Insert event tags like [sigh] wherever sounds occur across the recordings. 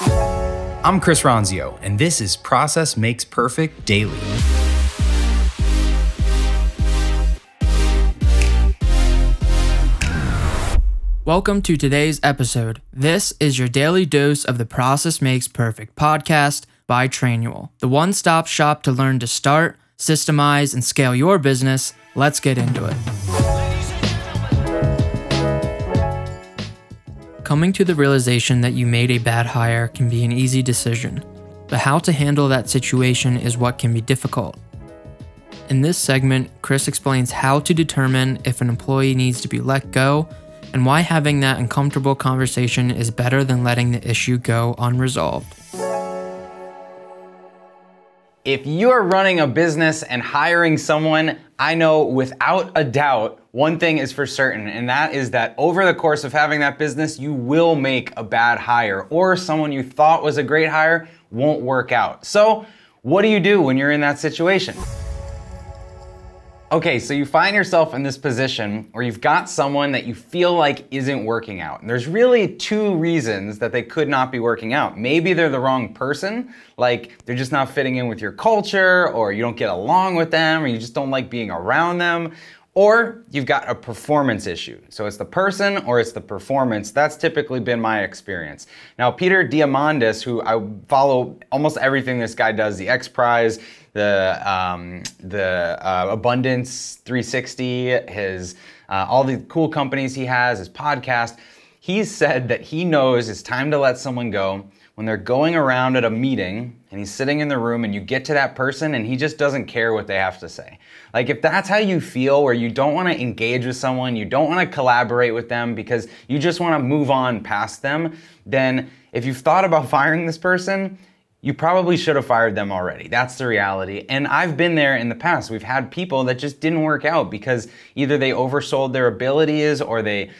I'm Chris Ronzio, and this is Process Makes Perfect Daily. Welcome to today's episode. This is your daily dose of the Process Makes Perfect podcast by Trainual, the one stop shop to learn to start, systemize, and scale your business. Let's get into it. Coming to the realization that you made a bad hire can be an easy decision, but how to handle that situation is what can be difficult. In this segment, Chris explains how to determine if an employee needs to be let go and why having that uncomfortable conversation is better than letting the issue go unresolved. If you're running a business and hiring someone, I know without a doubt, one thing is for certain, and that is that over the course of having that business, you will make a bad hire or someone you thought was a great hire won't work out. So, what do you do when you're in that situation? Okay, so you find yourself in this position where you've got someone that you feel like isn't working out. And there's really two reasons that they could not be working out. Maybe they're the wrong person, like they're just not fitting in with your culture, or you don't get along with them, or you just don't like being around them. Or you've got a performance issue. So it's the person or it's the performance. That's typically been my experience. Now, Peter Diamandis, who I follow almost everything this guy does, the X Prize, the um, the uh, Abundance 360, his uh, all the cool companies he has, his podcast. He's said that he knows it's time to let someone go when they're going around at a meeting and he's sitting in the room and you get to that person and he just doesn't care what they have to say. Like if that's how you feel where you don't want to engage with someone, you don't want to collaborate with them because you just want to move on past them, then if you've thought about [laughs] firing this person, you probably should have fired them already. That's the reality. And I've been there in the past. We've had people that just didn't work out because either they oversold their abilities or they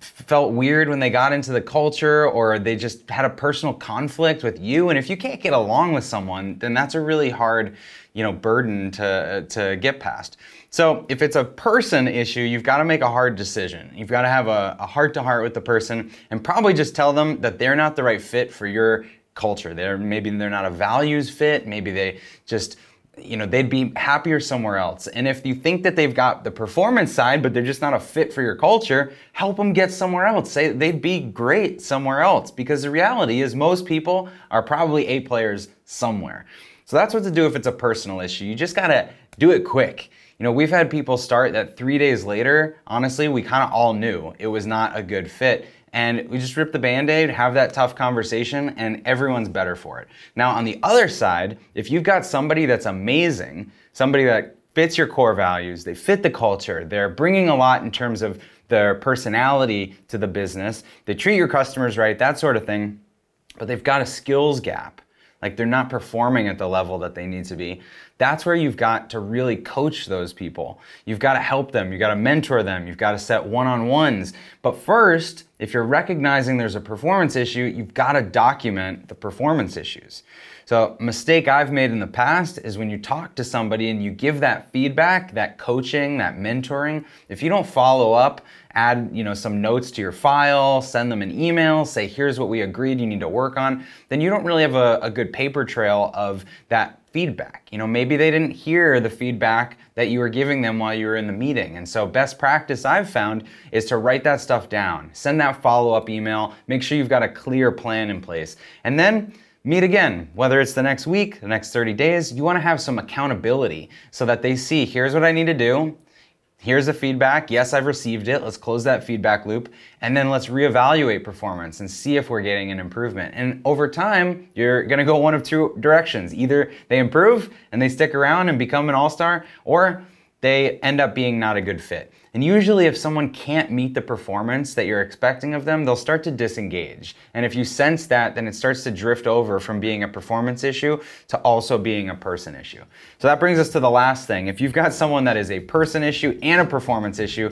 felt weird when they got into the culture or they just had a personal conflict with you. And if you can't get along with someone, then that's a really hard, you know, burden to, to get past. So if it's a person issue, you've got to make a hard decision. You've got to have a, a heart to heart with the person and probably just tell them that they're not the right fit for your culture. They're maybe they're not a values fit. Maybe they just you know they'd be happier somewhere else. And if you think that they've got the performance side but they're just not a fit for your culture help them get somewhere else. Say they'd be great somewhere else. Because the reality is most people are probably a players somewhere. So that's what to do if it's a personal issue. You just got to do it quick. You know we've had people start that three days later honestly we kind of all knew it was not a good fit and we just rip the band-aid, have that tough conversation, and everyone's better for it. Now, on the other side, if you've got somebody that's amazing, somebody that fits your core values, they fit the culture, they're bringing a lot in terms of their personality to the business, they treat your customers right, that sort of thing, but they've got a skills gap. Like they're not performing at the level that they need to be. That's where you've got to really coach those people. You've got to help them. You've got to mentor them. You've got to set one on ones. But first, if you're recognizing there's a performance issue, you've got to document the performance issues. So, a mistake I've made in the past is when you talk to somebody and you give that feedback, that coaching, that mentoring, if you don't follow up, add, you know, some notes to your file, send them an email, say here's what we agreed you need to work on, then you don't really have a, a good paper trail of that feedback. You know, maybe they didn't hear the feedback that you were giving them while you were in the meeting. And so best practice I've found is to write that stuff down. Send that follow-up email, make sure you've got a clear plan in place. And then meet again, whether it's the next week, the next 30 days, you want to have some accountability so that they see here's what I need to do. Here's the feedback. Yes, I've received it. Let's close that feedback loop. And then let's reevaluate performance and see if we're getting an improvement. And over time, you're going to go one of two directions. Either they improve and they stick around and become an all star, or they end up being not a good fit. And usually, if someone can't meet the performance that you're expecting of them, they'll start to disengage. And if you sense that, then it starts to drift over from being a performance issue to also being a person issue. So that brings us to the last thing. If you've got someone that is a person issue and a performance issue,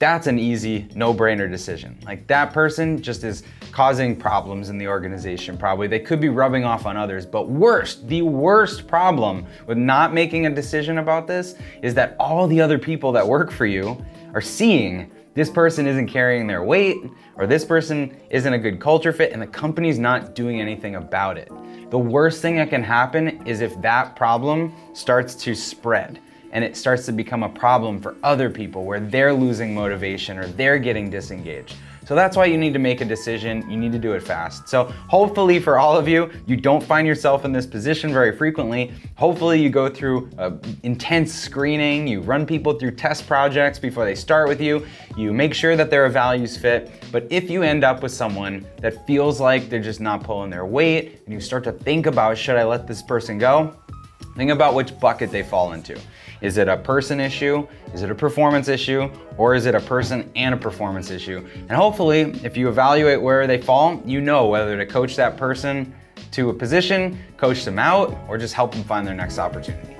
that's an easy no-brainer decision. Like that person just is causing problems in the organization probably. They could be rubbing off on others, but worst, the worst problem with not making a decision about this is that all the other people that work for you are seeing this person isn't carrying their weight, or this person isn't a good culture fit, and the company's not doing anything about it. The worst thing that can happen is if that problem starts to spread and it starts to become a problem for other people where they're losing motivation or they're getting disengaged. So that's why you need to make a decision. You need to do it fast. So hopefully for all of you, you don't find yourself in this position very frequently. Hopefully you go through intense screening, you run people through test projects before they start with you, you make sure that they're a values fit. But if you end up with someone that feels like they're just not pulling their weight and you start to think about, should I let this person go? Think about which bucket they fall into. Is it a person issue? Is it a performance issue? Or is it a person and a performance issue? And hopefully, if you evaluate where they fall, you know whether to coach that person to a position, coach them out, or just help them find their next opportunity.